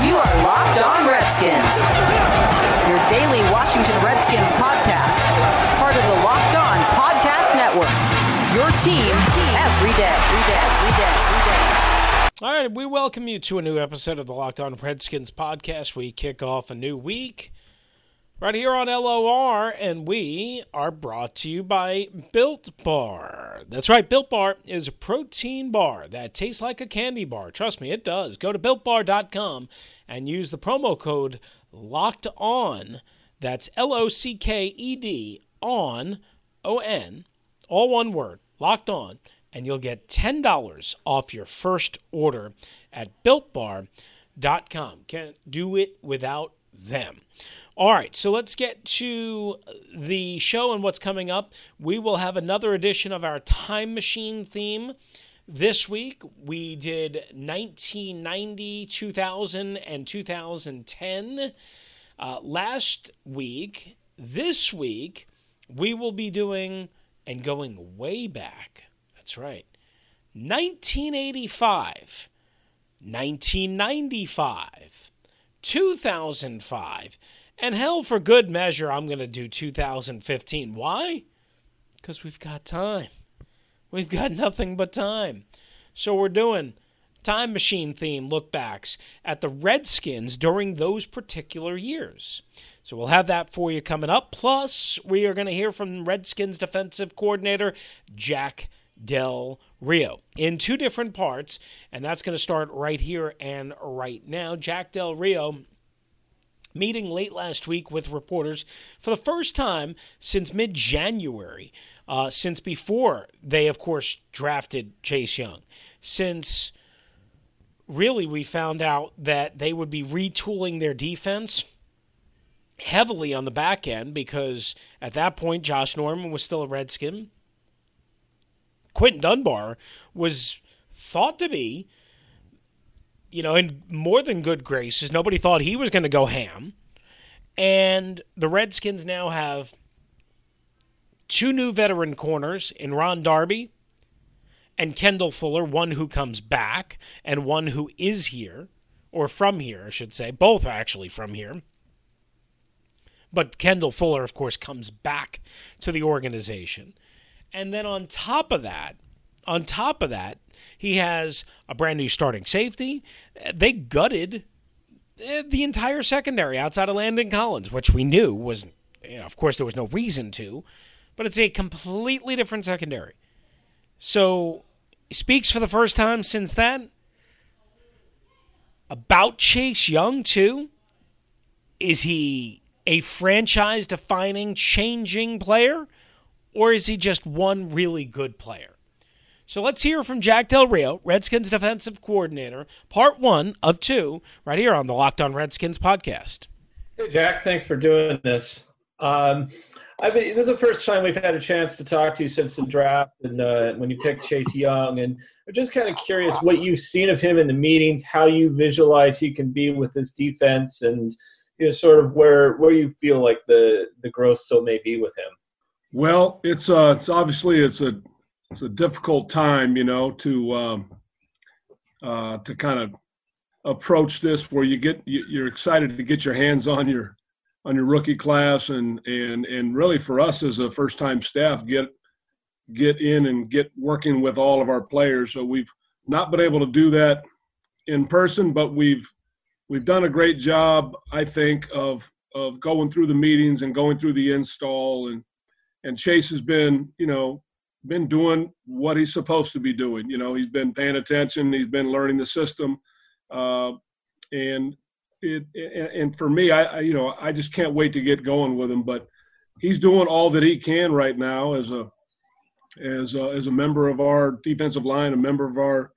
You are Locked On Redskins, your daily Washington Redskins podcast, part of the Locked On Podcast Network. Your team every day, every day, every day, every day. All right, we welcome you to a new episode of the Locked On Redskins podcast. We kick off a new week right here on LOR, and we are brought to you by Built Bar. That's right, Built Bar is a protein bar that tastes like a candy bar. Trust me, it does. Go to builtbar.com and use the promo code Locked On. That's L O C K E D on O N, all one word, Locked On, and you'll get $10 off your first order at builtbar.com. Can't do it without them. All right, so let's get to the show and what's coming up. We will have another edition of our time machine theme. This week, we did 1990, 2000, and 2010. Uh, last week, this week, we will be doing and going way back. That's right. 1985, 1995, 2005, and hell, for good measure, I'm going to do 2015. Why? Because we've got time. We've got nothing but time. So we're doing time machine theme lookbacks at the Redskins during those particular years. So we'll have that for you coming up. Plus, we are going to hear from Redskins defensive coordinator Jack Del Rio in two different parts, and that's going to start right here and right now. Jack Del Rio meeting late last week with reporters for the first time since mid January, uh, since before they, of course, drafted Chase Young. Since really we found out that they would be retooling their defense heavily on the back end because at that point Josh Norman was still a Redskin. Quinton Dunbar was thought to be you know, in more than good graces. Nobody thought he was going to go ham. And the Redskins now have two new veteran corners in Ron Darby and Kendall Fuller, one who comes back and one who is here, or from here, I should say. Both are actually from here. But Kendall Fuller, of course, comes back to the organization. And then on top of that, on top of that, he has a brand new starting safety. They gutted eh, the entire secondary outside of Landon Collins, which we knew was, you know, of course, there was no reason to, but it's a completely different secondary. So, speaks for the first time since then about Chase Young, too. Is he a franchise defining, changing player, or is he just one really good player? So let's hear from Jack Del Rio, Redskins defensive coordinator, part one of two, right here on the Locked On Redskins podcast. Hey, Jack, thanks for doing this. Um, I've been, this is the first time we've had a chance to talk to you since the draft and uh, when you picked Chase Young. And I'm just kind of curious what you've seen of him in the meetings, how you visualize he can be with this defense, and you know, sort of where where you feel like the the growth still may be with him. Well, it's uh, it's obviously it's a it's a difficult time, you know, to um, uh, to kind of approach this where you get you're excited to get your hands on your on your rookie class and and and really for us as a first time staff get get in and get working with all of our players. So we've not been able to do that in person, but we've we've done a great job, I think, of of going through the meetings and going through the install and and Chase has been, you know, been doing what he's supposed to be doing. You know, he's been paying attention. He's been learning the system, uh, and it. And for me, I, I, you know, I just can't wait to get going with him. But he's doing all that he can right now as a as a, as a member of our defensive line, a member of our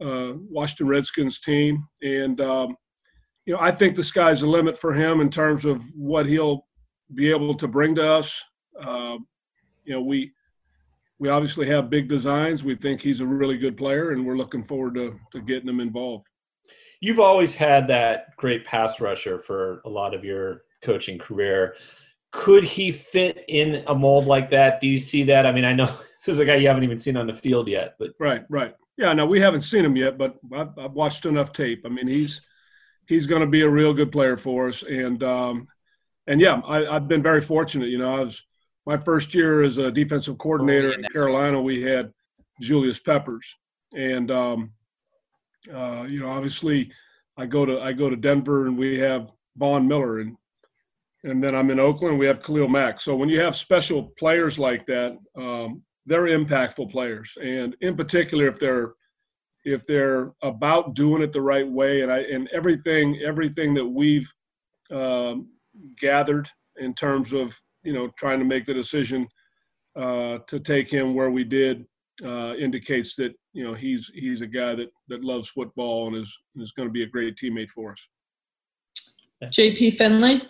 uh, Washington Redskins team, and um, you know, I think the sky's the limit for him in terms of what he'll be able to bring to us. Uh, you know, we we obviously have big designs. We think he's a really good player, and we're looking forward to to getting him involved. You've always had that great pass rusher for a lot of your coaching career. Could he fit in a mold like that? Do you see that? I mean, I know this is a guy you haven't even seen on the field yet, but right, right, yeah. No, we haven't seen him yet, but I've, I've watched enough tape. I mean, he's he's going to be a real good player for us, and um, and yeah, I, have been very fortunate. You know, I was my first year as a defensive coordinator in Carolina. We had Julius Peppers, and um, uh, you know, obviously, I go to I go to Denver, and we have Von Miller, and and then I'm in Oakland. We have Khalil Mack. So when you have special players like that, um, they're impactful players, and in particular, if they're if they're about doing it the right way, and I and everything everything that we've um, gathered in terms of you know trying to make the decision uh, to take him where we did uh, indicates that you know he's he's a guy that that loves football and is is going to be a great teammate for us. JP Finlay.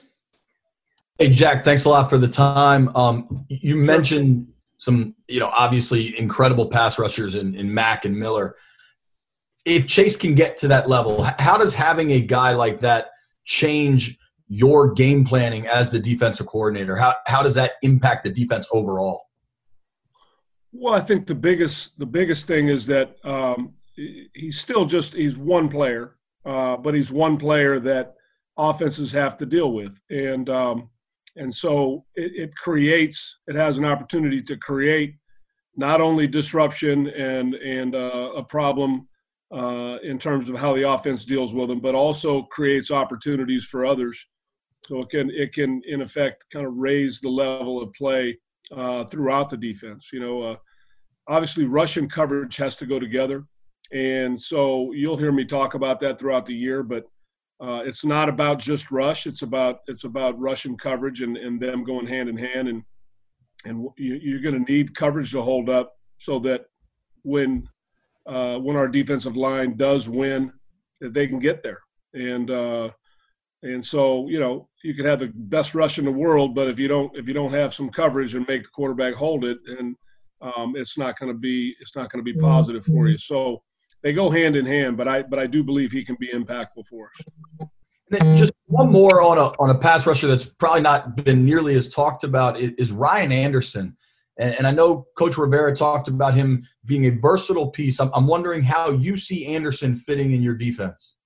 Hey Jack, thanks a lot for the time. Um, you mentioned some, you know, obviously incredible pass rushers in, in Mack and Miller. If Chase can get to that level, how does having a guy like that change your game planning as the defensive coordinator? How how does that impact the defense overall? Well, I think the biggest the biggest thing is that um, he's still just he's one player, uh, but he's one player that offenses have to deal with, and um, and so it, it, creates it has an opportunity to create not only disruption and and uh, a problem uh, in terms of how the offense deals with them, but also creates opportunities for others. So it can it can in effect kind of raise the level of play uh, throughout the defense. You know, uh, obviously rush and coverage has to go together, and so you'll hear me talk about that throughout the year, but uh, it's not about just rush. It's about it's about rush and coverage and, and them going hand in hand. And and you, are going to need coverage to hold up so that when uh, when our defensive line does win, that they can get there. And uh, and so you know you can have the best rush in the world, but if you don't if you don't have some coverage and make the quarterback hold it, and um, it's not going to be it's not going to be positive for you. So they go hand in hand, but I but I do believe he can be impactful for us. And then just one more on a on a pass rusher that's probably not been nearly as talked about is, is Ryan Anderson. And, and, I know Coach Rivera talked about him being a versatile piece. I'm, I'm wondering how you see Anderson fitting in your defense.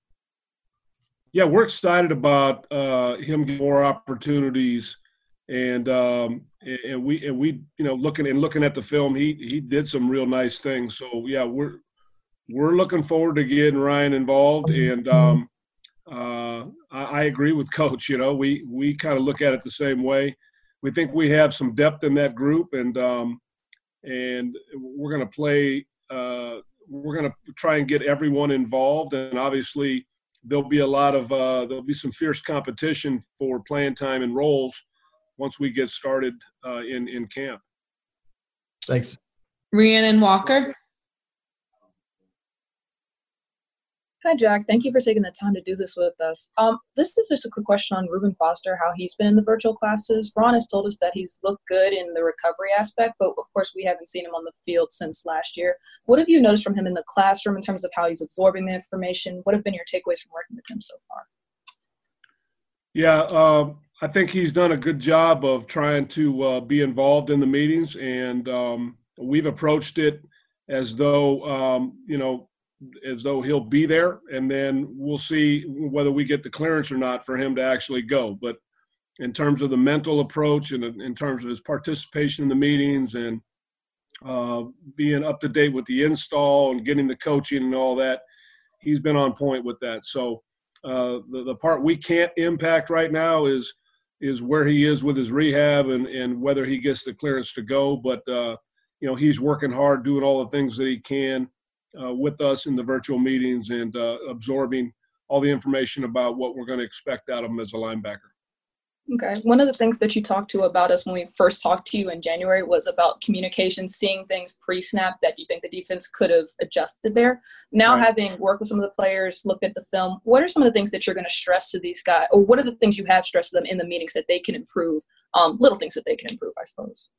Yeah, we're excited about uh, him getting more opportunities, and um, and we and we you know looking and looking at the film, he he did some real nice things. So yeah, we're we're looking forward to getting Ryan involved, and um, uh, I, I, agree with Coach. You know, we we kind of look at it the same way. We think we have some depth in that group, and um, and we're going to play. Uh, we're going to try and get everyone involved, and obviously there'll be a lot of uh, there'll be some fierce competition for playing time and roles once we get started uh, in in camp. Thanks, Rhiannon Walker. Hi, Jack. Thank you for taking the time to do this with us. Um, this is just a quick question on Reuben Foster, how he's been in the virtual classes. Ron has told us that he's looked good in the recovery aspect, but of course, we haven't seen him on the field since last year. What have you noticed from him in the classroom in terms of how he's absorbing the information? What have been your takeaways from working with him so far? Yeah, uh, I think he's done a good job of trying to uh, be involved in the meetings, and um, we've approached it as though, um, you know, as though he'll be there, and then we'll see whether we get the clearance or not for him to actually go. But in terms of the mental approach and in terms of his participation in the meetings and uh, being up to date with the install and getting the coaching and all that, he's been on point with that. So uh, the the part we can't impact right now is is where he is with his rehab and and whether he gets the clearance to go. But uh, you know he's working hard, doing all the things that he can uh, with us in the virtual meetings and uh, absorbing all the information about what we're going to expect out of him as a linebacker. Okay. One of the things that you talked to about us when we first talked to you in January was about communication, seeing things pre-snap that you think the defense could have adjusted there. Now, Right. having worked with some of the players, looked at the film, what are some of the things that you're going to stress to these guys, or what are the things you have stressed to them in the meetings that they can improve? Um, little things that they can improve, I suppose.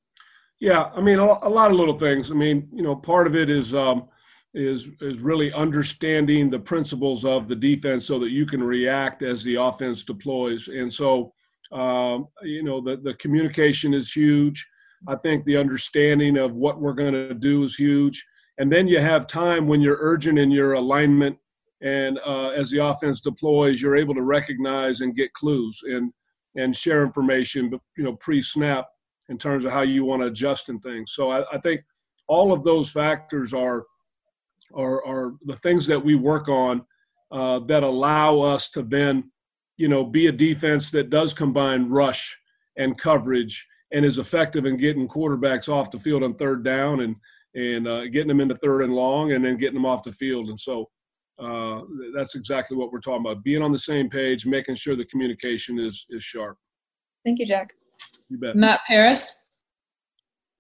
Yeah, I mean, a, a lot of little things. I mean, you know, part of it is um, is is really understanding the principles of the defense so that you can react as the offense deploys. And so, um, you know, the the communication is huge. I think the understanding of what we're going to do is huge. And then you have time when you're urgent in your alignment, and uh, as the offense deploys, you're able to recognize and get clues and and share information, but you know, pre-snap in terms of how you want to adjust and things. So I, I think all of those factors are are, are the things that we work on uh, that allow us to then, you know, be a defense that does combine rush and coverage and is effective in getting quarterbacks off the field on third down and and uh, getting them into third and long and then getting them off the field. And so uh, that's exactly what we're talking about: being on the same page, making sure the communication is is sharp. Thank you, Jack. You bet. Matt Paras.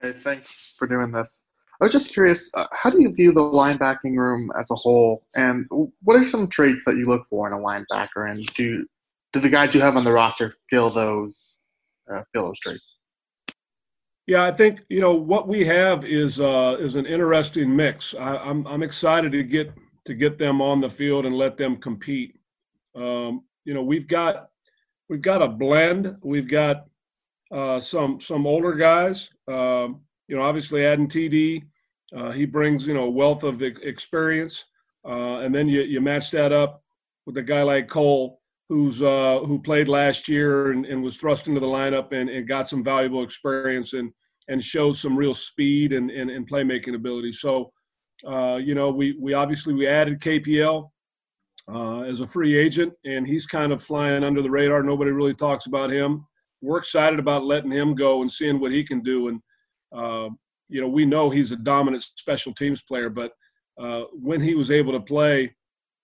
Hey, thanks for doing this. I was just curious, uh, how do you view the linebacking room as a whole, and what are some traits that you look for in a linebacker, and do do the guys you have on the roster feel those uh, feel those traits? Yeah, I think you know what we have is uh, is an interesting mix. I, I'm I'm excited to get to get them on the field and let them compete. Um, you know, we've got we've got a blend. We've got uh, some some older guys. Um, you know, obviously adding TD, uh, he brings you know a wealth of experience, uh, and then you you match that up with a guy like Cole, who's uh, who played last year and, and was thrust into the lineup and, and got some valuable experience and and showed some real speed and, and, and playmaking ability. So, uh, you know, we we obviously we added KPL uh, as a free agent, and he's kind of flying under the radar. Nobody really talks about him. We're excited about letting him go and seeing what he can do. And uh, you know, we know he's a dominant special teams player, but uh, when he was able to play,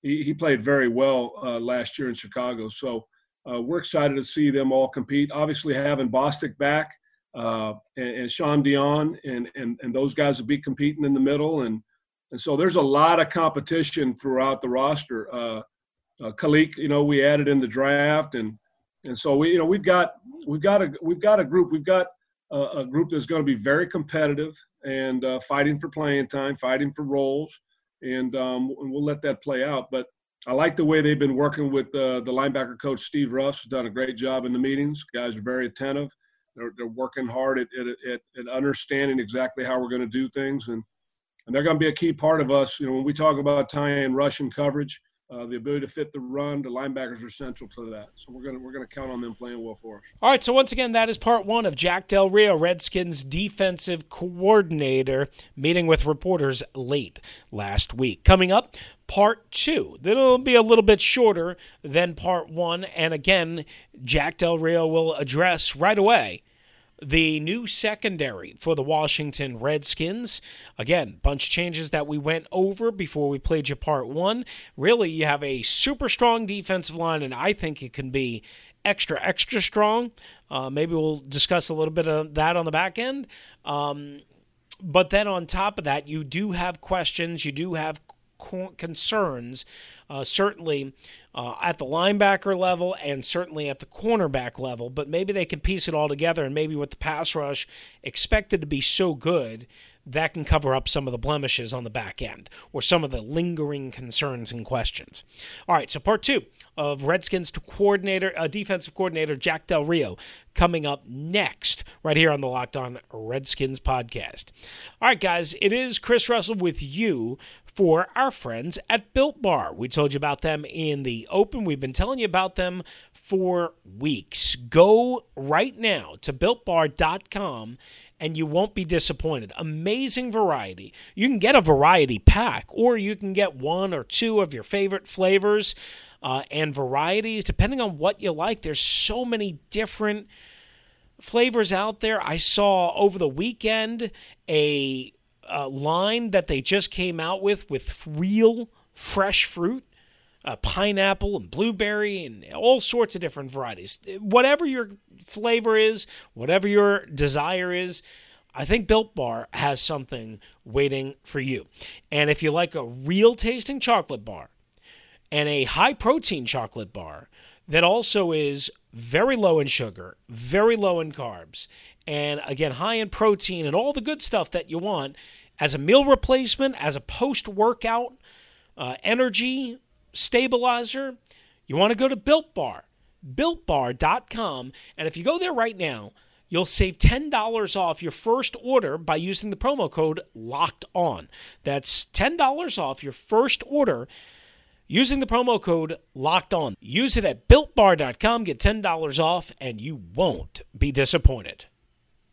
he, he played very well uh, last year in Chicago. So uh, we're excited to see them all compete. Obviously, having Bostic back uh, and, and Shaun Dion and, and and those guys will be competing in the middle, and and so there's a lot of competition throughout the roster. Uh, uh, Khaleke, you know, we added in the draft, and and so we you know we've got we've got a we've got a group we've got a, a group that's going to be very competitive and uh, fighting for playing time, fighting for roles and, um, we'll let that play out. But I like the way they've been working with uh, the linebacker coach Steve Russ. Has done a great job in the meetings. Guys are very attentive. They're, they're working hard at, at, at, understanding exactly how we're going to do things, and and they're going to be a key part of us. You know, when we talk about tying rush and coverage, uh, the ability to fit the run, the linebackers are central to that. So we're gonna we're gonna count on them playing well for us. All right, so once again, that is part one of Jack Del Rio, Redskins defensive coordinator, meeting with reporters late last week. Coming up, part two. That'll be a little bit shorter than part one. And again, Jack Del Rio will address right away the new secondary for the Washington Redskins. Again, bunch of changes that we went over before we played you part one. Really, you have a super strong defensive line, and I think it can be extra, extra strong. Uh, maybe we'll discuss a little bit of that on the back end. Um, but then on top of that, you do have questions, you do have co- concerns, uh, certainly uh, at the linebacker level and certainly at the cornerback level. But maybe they can piece it all together, and maybe with the pass rush expected to be so good, that can cover up some of the blemishes on the back end or some of the lingering concerns and questions. All right, so part two of Redskins to coordinator, uh, defensive coordinator Jack Del Rio coming up next, right here on the Locked On Redskins podcast. All right, guys, it is Chris Russell with you for our friends at Built Bar. We told you about them in the open. We've been telling you about them for weeks. Go right now to builtbar.com and you won't be disappointed. Amazing variety. You can get a variety pack, or you can get one or two of your favorite flavors uh, and varieties, depending on what you like. There's so many different flavors out there. I saw over the weekend a, a line that they just came out with with real fresh fruit uh, pineapple and blueberry and all sorts of different varieties. Whatever your flavor is, whatever your desire is, I think Built Bar has something waiting for you. And if you like a real tasting chocolate bar and a high protein chocolate bar that also is very low in sugar, very low in carbs, and again, high in protein and all the good stuff that you want as a meal replacement, as a post workout uh, energy stabilizer, you want to go to Built Bar, builtbar.com. And if you go there right now, you'll save $10 off your first order by using the promo code locked on. That's $10 off your first order using the promo code locked on. Use it at builtbar.com, get $10 off, and you won't be disappointed.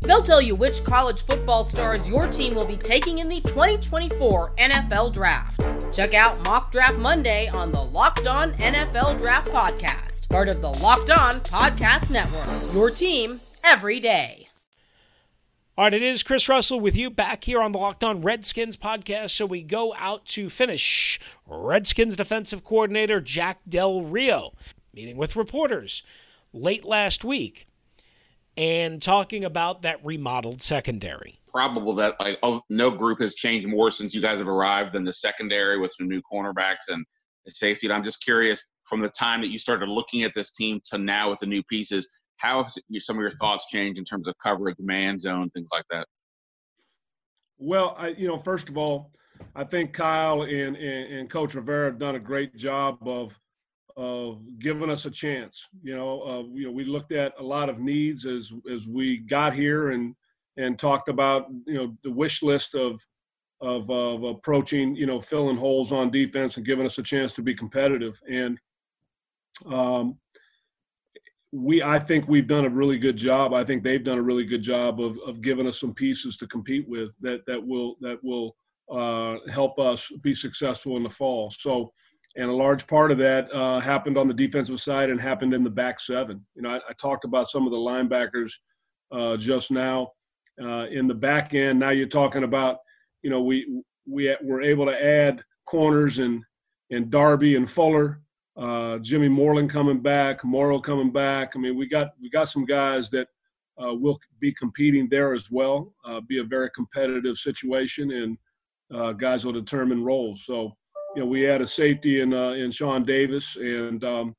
They'll tell you which college football stars your team will be taking in the 2024 NFL Draft. Check out Mock Draft Monday on the Locked On NFL Draft Podcast part of the Locked On Podcast Network. Your team every day. All right, it is Chris Russell with you back here on the Locked On Redskins podcast. So we go out to finish Redskins defensive coordinator Jack Del Rio meeting with reporters late last week and talking about that remodeled secondary. Probable that like oh, no group has changed more since you guys have arrived than the secondary with some new cornerbacks and safety. And I'm just curious from the time that you started looking at this team to now with the new pieces, how have some of your thoughts changed in terms of coverage, man zone, things like that? Well, I, you know, first of all, I think Kyle and, and, and Coach Rivera have done a great job of of giving us a chance. You know, you know, we looked at a lot of needs as as we got here and and talked about you know the wish list of of, of approaching you know filling holes on defense and giving us a chance to be competitive. And um, we, I think we've done a really good job. I think they've done a really good job of, of giving us some pieces to compete with that that will that will uh, help us be successful in the fall. So, and a large part of that uh, happened on the defensive side and happened in the back seven. You know, I, I talked about some of the linebackers uh, just now. Uh, in the back end, now you're talking about, you know, we we were able to add corners and and Darby and Fuller uh, Jimmy Moreland coming back, Moreau coming back. I mean, we got we got some guys that uh, will be competing there as well. Uh, be a very competitive situation, and guys will determine roles. So, you know, we had a safety in uh, in Sean Davis, and um,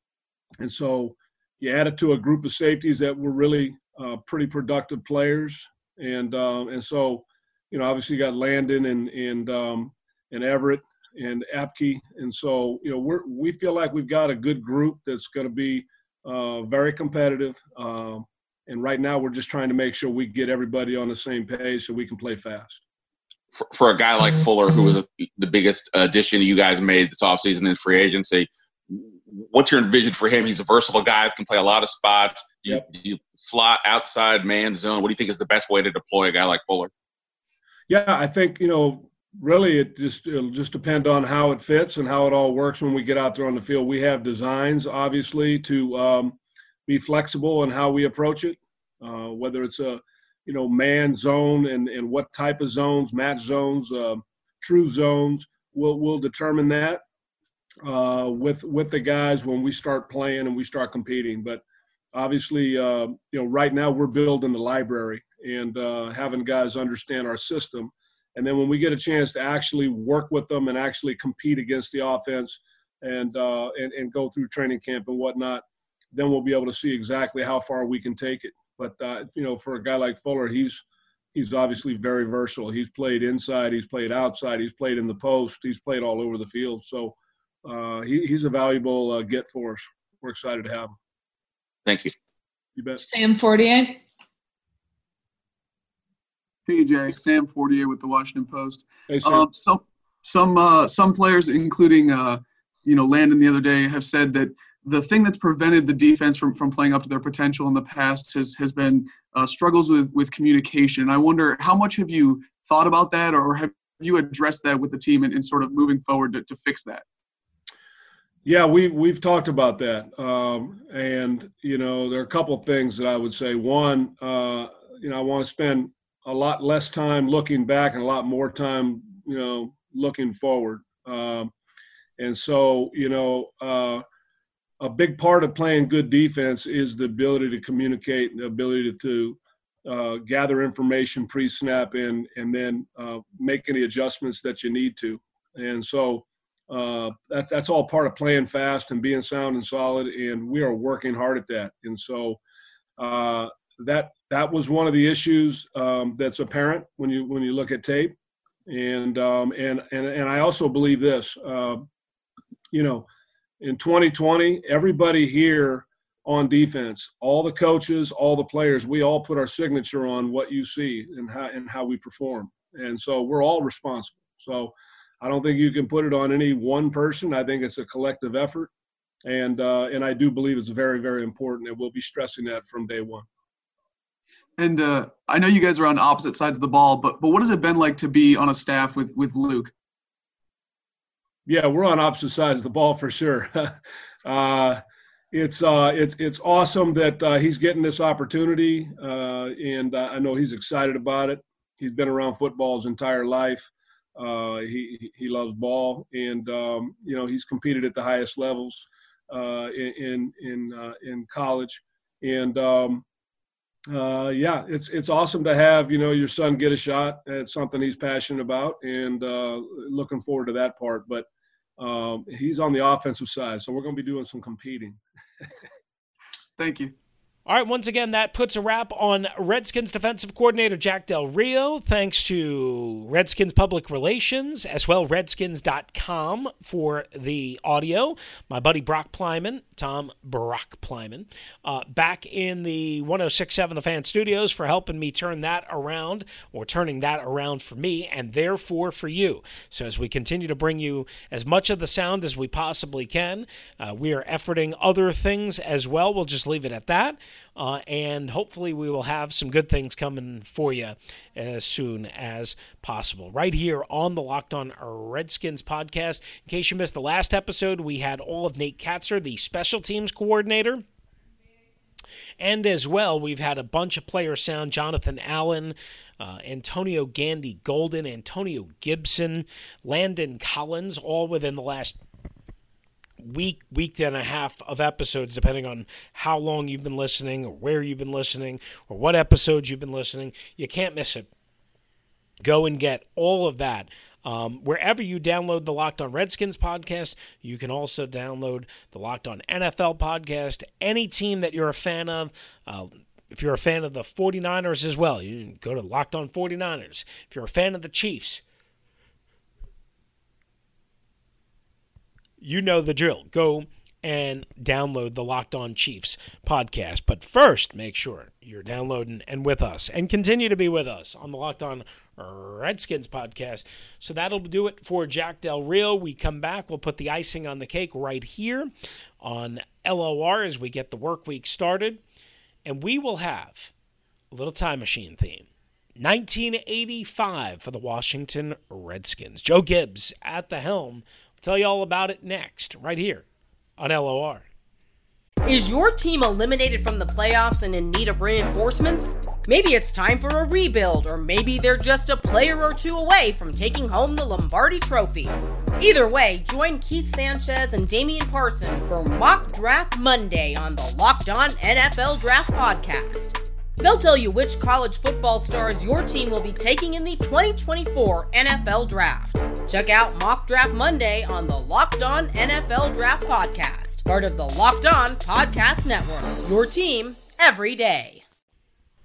and so you added to a group of safeties that were really uh, pretty productive players, and um, and so, you know, obviously you got Landon and and um, and Everett and Apke. And so, you know, we're, we feel like we've got a good group that's going to be uh, very competitive. Um, and right now, we're just trying to make sure we get everybody on the same page so we can play fast. For, for a guy like Fuller, who was a, the biggest addition you guys made this offseason in free agency, what's your vision for him? He's a versatile guy, can play a lot of spots. You, yep. you slot outside man zone. What do you think is the best way to deploy a guy like Fuller? Yeah, I think you know really it just it'll just depend on how it fits and how it all works when we get out there on the field we have designs obviously to um, be flexible in how we approach it uh, whether it's a you know man zone and and what type of zones match zones uh, true zones we'll we'll determine that uh, with with the guys when we start playing and we start competing but obviously uh, you know right now we're building the library and uh, having guys understand our system and then when we get a chance to actually work with them and actually compete against the offense and, uh, and, and go through training camp and whatnot, then we'll be able to see exactly how far we can take it. But, uh, you know, for a guy like Fuller, he's, he's obviously very versatile. He's played inside, he's played outside, he's played in the post, he's played all over the field. So uh, he, he's a valuable uh, get for us. We're excited to have him. Thank you. You bet. Sam Fortier. PJ, Sam Fortier with the Washington Post. Hey, Sam. Um, some some uh, some players, including uh, you know Landon the other day, have said that the thing that's prevented the defense from, from playing up to their potential in the past has has been uh, struggles with with communication. I wonder how much have you thought about that, or have you addressed that with the team and, and sort of moving forward to, to fix that? Yeah, we we've talked about that, um, and you know there are a couple things that I would say. One, uh, you know, I want to spend a lot less time looking back and a lot more time, you know, looking forward. Um, and so, you know, uh, a big part of playing good defense is the ability to communicate, the ability to uh, gather information pre-snap, and and then uh, make any adjustments that you need to. And so uh, that, that's all part of playing fast and being sound and solid. And we are working hard at that. And so uh, that that was one of the issues um, that's apparent when you when you look at tape. And um, and and and I also believe this. Uh, you know, in 2020, everybody here on defense, all the coaches, all the players, we all put our signature on what you see and how and how we perform. And so we're all responsible. So I don't think you can put it on any one person. I think it's a collective effort, and uh, and I do believe it's very very important, and we'll be stressing that from day one. And uh, I know you guys are on opposite sides of the ball, but but what has it been like to be on a staff with with Luke? Yeah, we're on opposite sides of the ball for sure. uh, it's uh, it's it's awesome that uh, he's getting this opportunity, uh, and uh, I know he's excited about it. He's been around football his entire life. Uh, he he loves ball, and um, you know he's competed at the highest levels uh, in in uh, in college, and um, uh, yeah, it's it's awesome to have you know your son get a shot at something he's passionate about, and uh, looking forward to that part. But um, he's on the offensive side, so we're going to be doing some competing. Thank you. All right, once again, that puts a wrap on Redskins defensive coordinator Jack Del Rio. Thanks to Redskins Public Relations, as well Redskins.com for the audio. My buddy Brock Plyman, Tom Brock Plyman, uh, back in the 1067 The Fan Studios for helping me turn that around, or turning that around for me, and therefore for you. So as we continue to bring you as much of the sound as we possibly can, uh, we are efforting other things as well. We'll just leave it at that. Uh, and hopefully, we will have some good things coming for you as soon as possible. Right here on the Locked On Redskins podcast. In case you missed the last episode, we had all of Nate Kaczor, the special teams coordinator. And as well, we've had a bunch of players sound Jonathan Allen, uh, Antonio Gandy Golden, Antonio Gibson, Landon Collins, all within the last week, week and a half of episodes, depending on how long you've been listening or where you've been listening or what episodes you've been listening. You can't miss it. Go and get all of that. Um, wherever you download the Locked On Redskins podcast, you can also download the Locked On NFL podcast. Any team that you're a fan of, uh, if you're a fan of the 49ers as well, you can go to Locked On 49ers. If you're a fan of the Chiefs, you know the drill. Go and download the Locked On Chiefs podcast. But first, make sure you're downloading and with us and continue to be with us on the Locked On Redskins podcast. So that'll do it for Jack Del Rio. We come back, we'll put the icing on the cake right here on LOR as we get the work week started. And we will have a little time machine theme. 1985 for the Washington Redskins. Joe Gibbs at the helm tell you all about it next, right here on LOR. Is your team eliminated from the playoffs and in need of reinforcements? Maybe it's time for a rebuild, or maybe they're just a player or two away from taking home the Lombardi Trophy. Either way, join Keith Sanchez and Damian Parson for Mock Draft Monday on the Locked On NFL Draft Podcast. They'll tell you which college football stars your team will be taking in the 2024 NFL Draft. Check out Mock Draft Monday on the Locked On NFL Draft Podcast, part of the Locked On Podcast Network. Your team every day.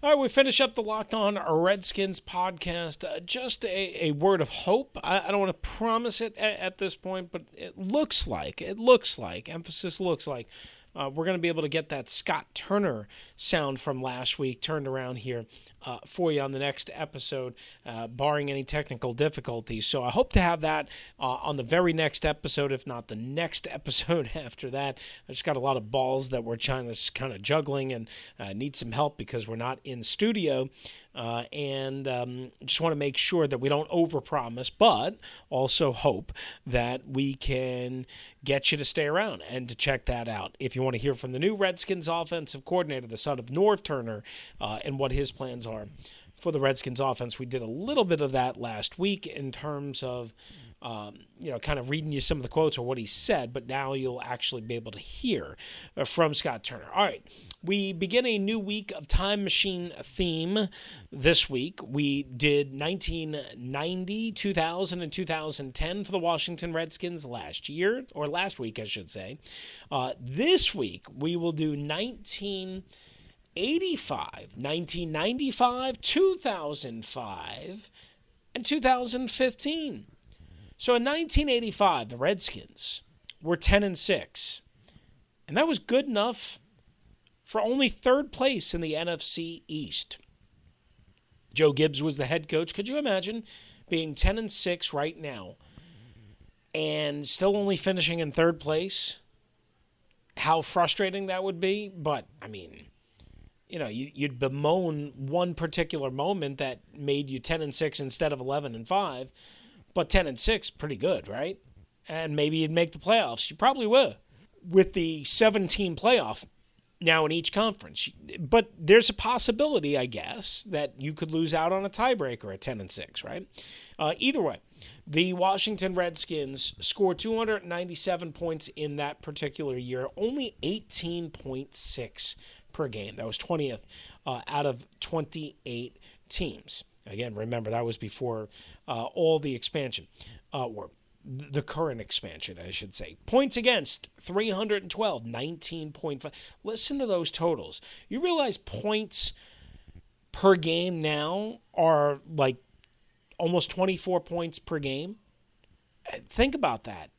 All right, we finish up the Locked On Redskins podcast. Uh, just a, a word of hope. I, I don't want to promise it at, at this point, but it looks like, it looks like, emphasis looks like, uh, we're going to be able to get that Scott Turner sound from last week turned around here uh, for you on the next episode, uh, barring any technical difficulties. So I hope to have that uh, on the very next episode, if not the next episode after that. I just got a lot of balls that we're trying to kind of juggling and uh, need some help because we're not in studio. Uh, and um, just want to make sure that we don't overpromise, but also hope that we can get you to stay around and to check that out. If you want to hear from the new Redskins offensive coordinator, the son of Norv Turner, uh, and what his plans are for the Redskins offense, we did a little bit of that last week in terms of um, you know, kind of reading you some of the quotes or what he said, but now you'll actually be able to hear uh, from Scott Turner. All right, we begin a new week of Time Machine theme this week. We did 1990, 2000, and 2010 for the Washington Redskins last year, or last week, I should say. Uh, this week, we will do 1985, 1995, 2005, and 2015. So in 1985, the Redskins were 10 and 6. And that was good enough for only third place in the NFC East. Joe Gibbs was the head coach. Could you imagine being 10 and 6 right now and still only finishing in third place? How frustrating that would be, but I mean, you know, you, would bemoan one particular moment that made you 10 and 6 instead of 11 and 5 but 10 and 6, pretty good, right? And maybe you'd make the playoffs. You probably will. With the 17 playoff now in each conference. But there's a possibility, I guess, that you could lose out on a tiebreaker at 10 and 6, right? Uh, either way, the Washington Redskins scored 297 points in that particular year, only 18.6 per game. That was 20th uh, out of 28 teams. Again, remember that was before uh, all the expansion, uh, or the current expansion, I should say. Points against 312, 19.5. Listen to those totals. You realize points per game now are like almost 24 points per game? Think about that.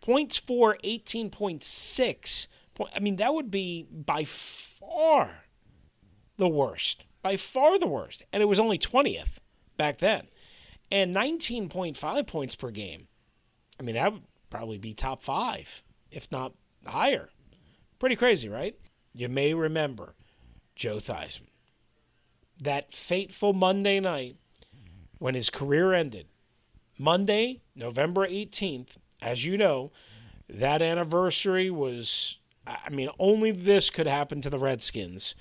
Points for 18.6. I mean, that would be by far the worst by far the worst. And it was only 20th back then. And 19.5 points per game. I mean, that would probably be top five, if not higher. Pretty crazy, right? You may remember Joe Theismann. That fateful Monday night when his career ended. Monday, November 18th, as you know, that anniversary was, I mean, only this could happen to the Redskins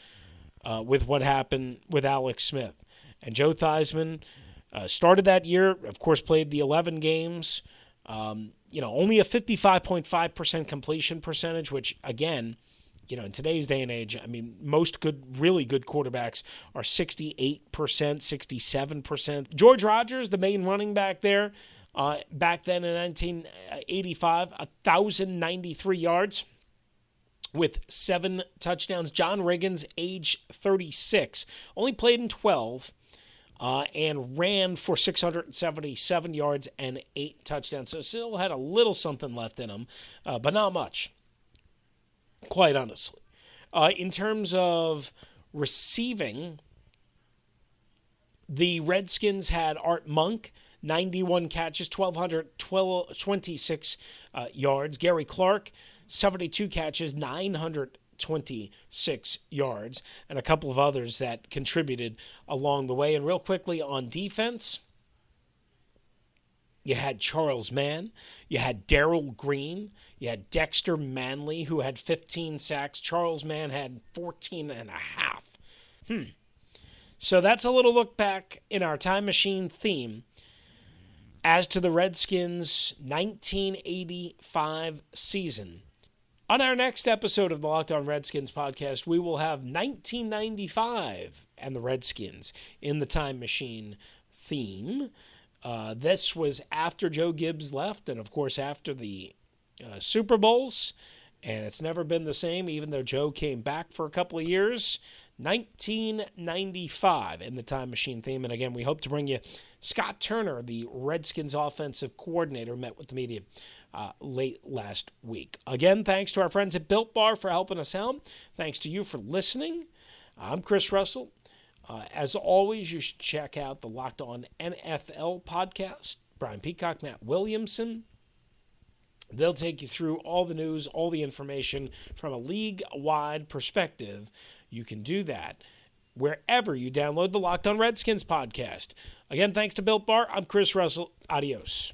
uh, with what happened with Alex Smith. And Joe Theismann uh, started that year, of course, played the 11 games. Um, you know, only a 55.5% completion percentage, which, again, you know, in today's day and age, I mean, most good, really good quarterbacks are 68%, 67%. George Rogers, the main running back there, uh, back then in 1985, 1,093 yards with seven touchdowns. John Riggins, age 36, only played in 12. Uh, and ran for 677 yards and eight touchdowns. So still had a little something left in him, uh, but not much, quite honestly. Uh, in terms of receiving, the Redskins had Art Monk, 91 catches, 1,226 uh, yards. Gary Clark, 72 catches, 926 yards, and a couple of others that contributed along the way. And real quickly on defense, you had Charles Mann, you had Darrell Green, you had Dexter Manley, who had 15 sacks. Charles Mann had 14 and a half. Hmm. So that's a little look back in our time machine theme as to the Redskins' 1985 season on our next episode of the Locked On Redskins podcast, we will have 1995 and the Redskins in the time machine theme. Uh, this was after Joe Gibbs left, and of course, after the uh, Super Bowls. And it's never been the same, even though Joe came back for a couple of years. 1995 in the Time Machine theme. And again, we hope to bring you Scott Turner, the Redskins offensive coordinator, met with the media uh, late last week. Again, thanks to our friends at Built Bar for helping us out. Thanks to you for listening. I'm Chris Russell. Uh, as always, you should check out the Locked On NFL podcast. Brian Peacock, Matt Williamson. They'll take you through all the news, all the information from a league wide perspective. You can do that wherever you download the Locked On Redskins podcast. Again, thanks to Built Bar. I'm Chris Russell. Adios.